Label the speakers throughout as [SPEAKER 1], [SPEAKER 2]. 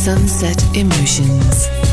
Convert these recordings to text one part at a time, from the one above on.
[SPEAKER 1] Sunset Emotions.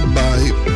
[SPEAKER 1] a.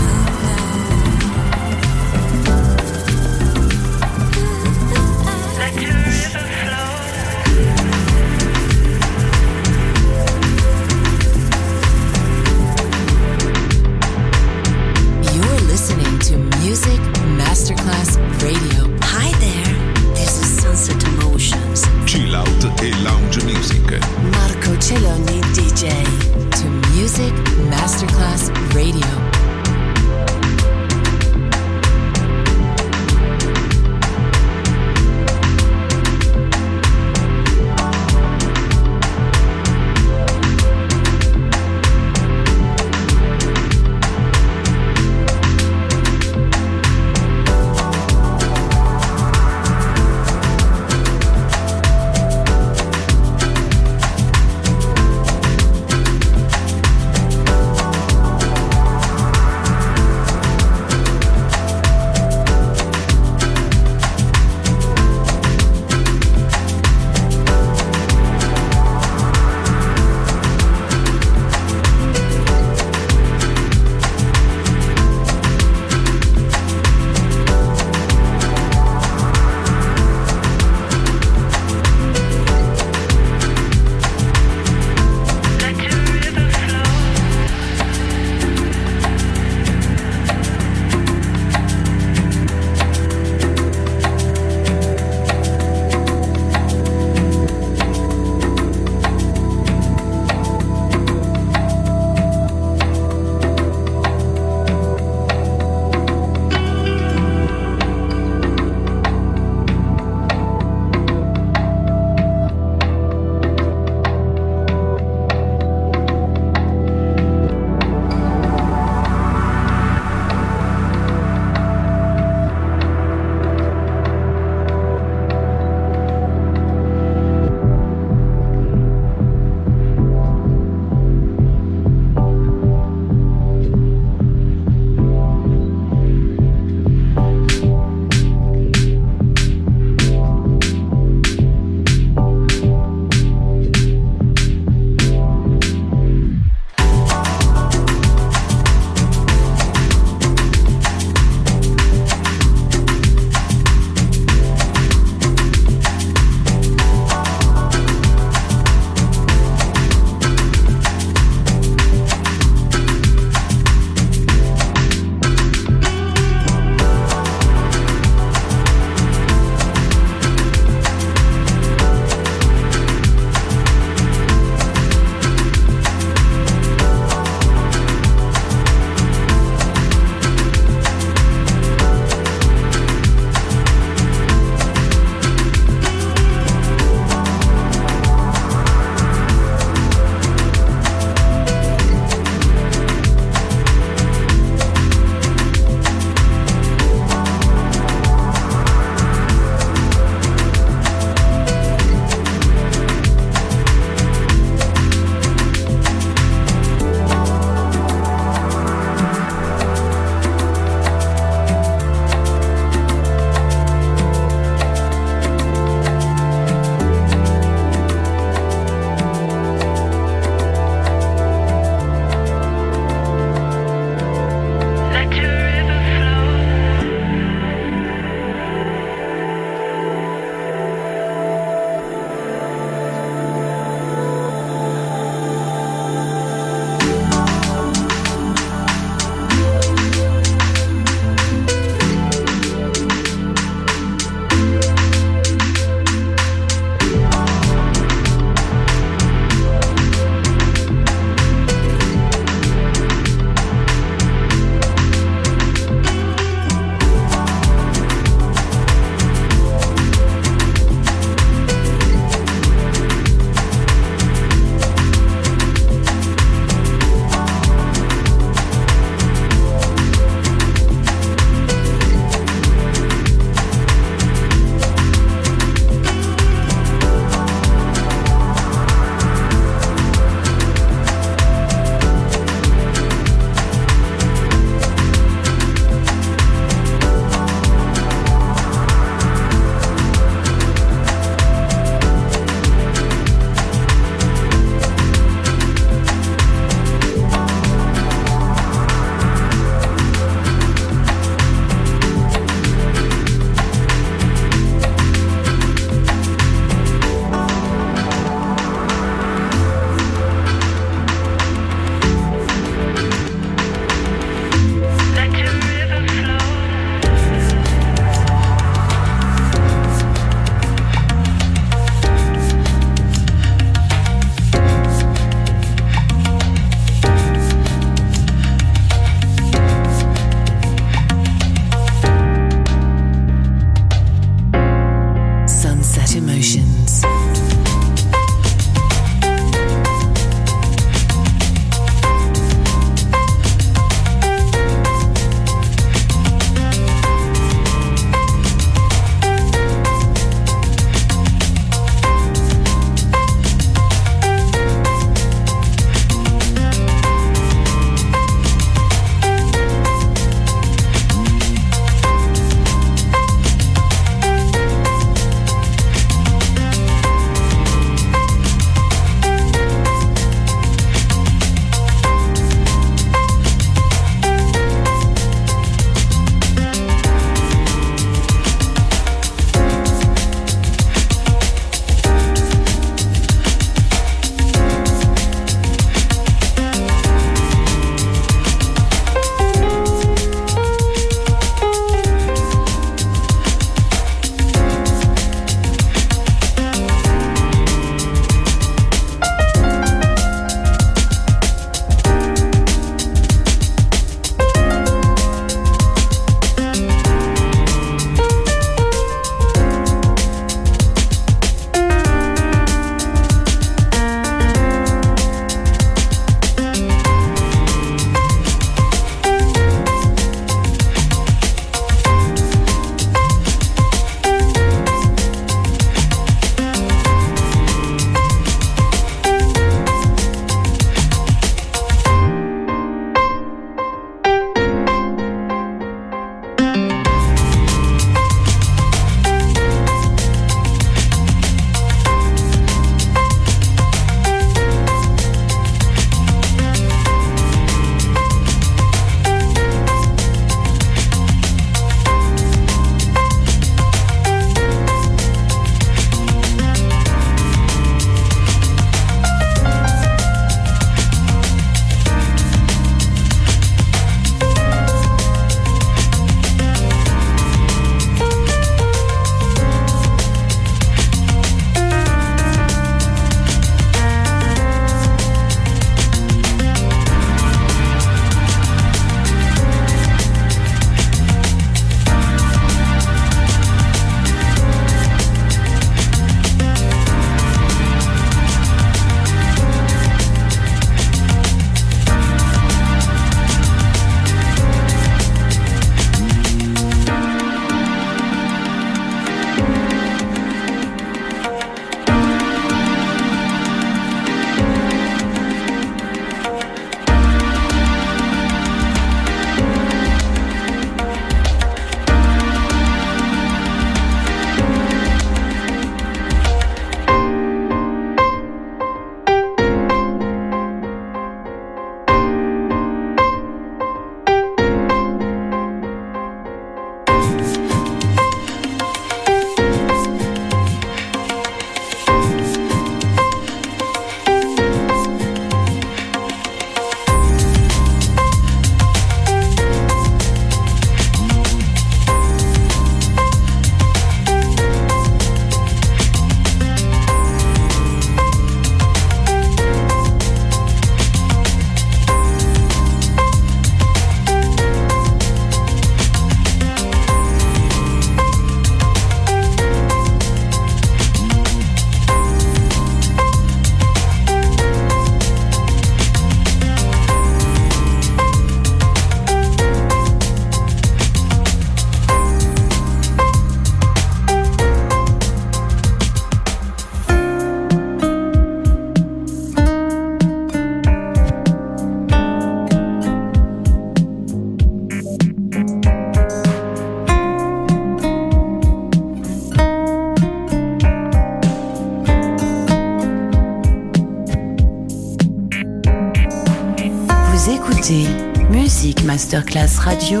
[SPEAKER 2] Masterclass Radio,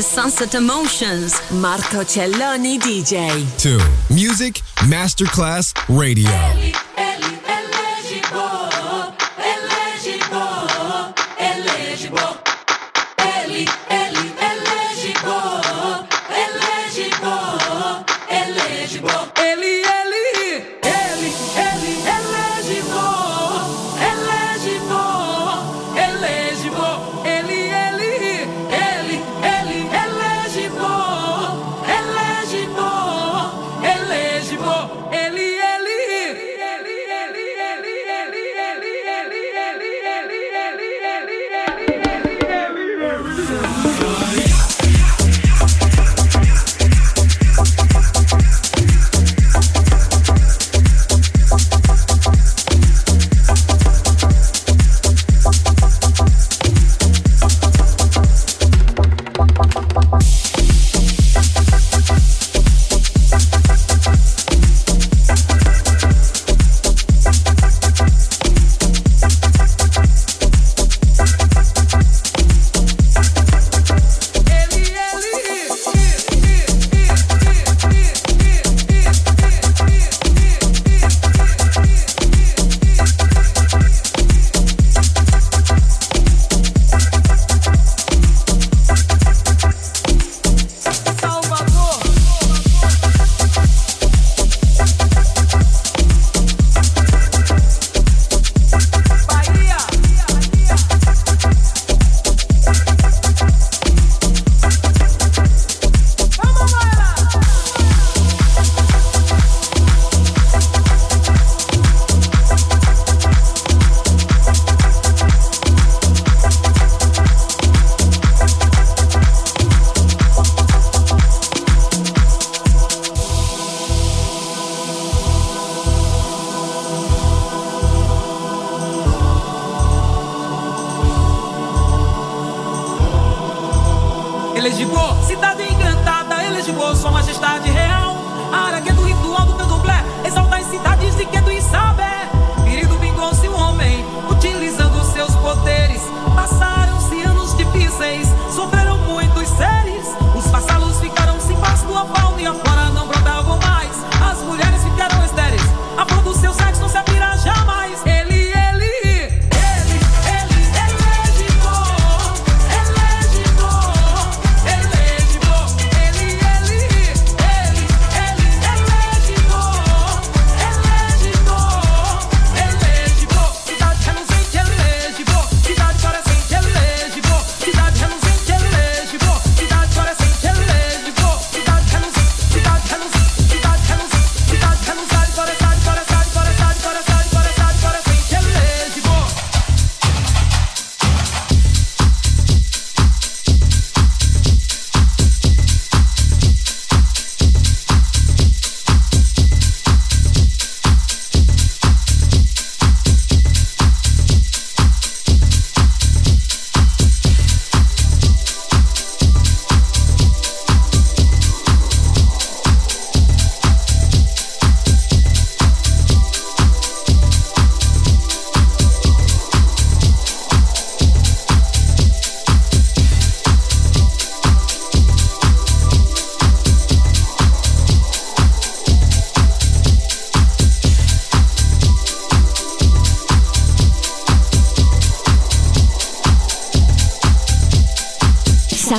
[SPEAKER 3] Is Sunset Emotions.
[SPEAKER 4] Marco Celloni DJ.
[SPEAKER 5] 2. Music Masterclass Radio.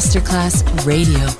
[SPEAKER 6] Masterclass Radio.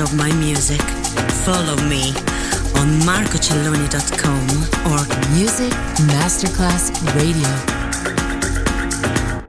[SPEAKER 7] Of
[SPEAKER 3] my music,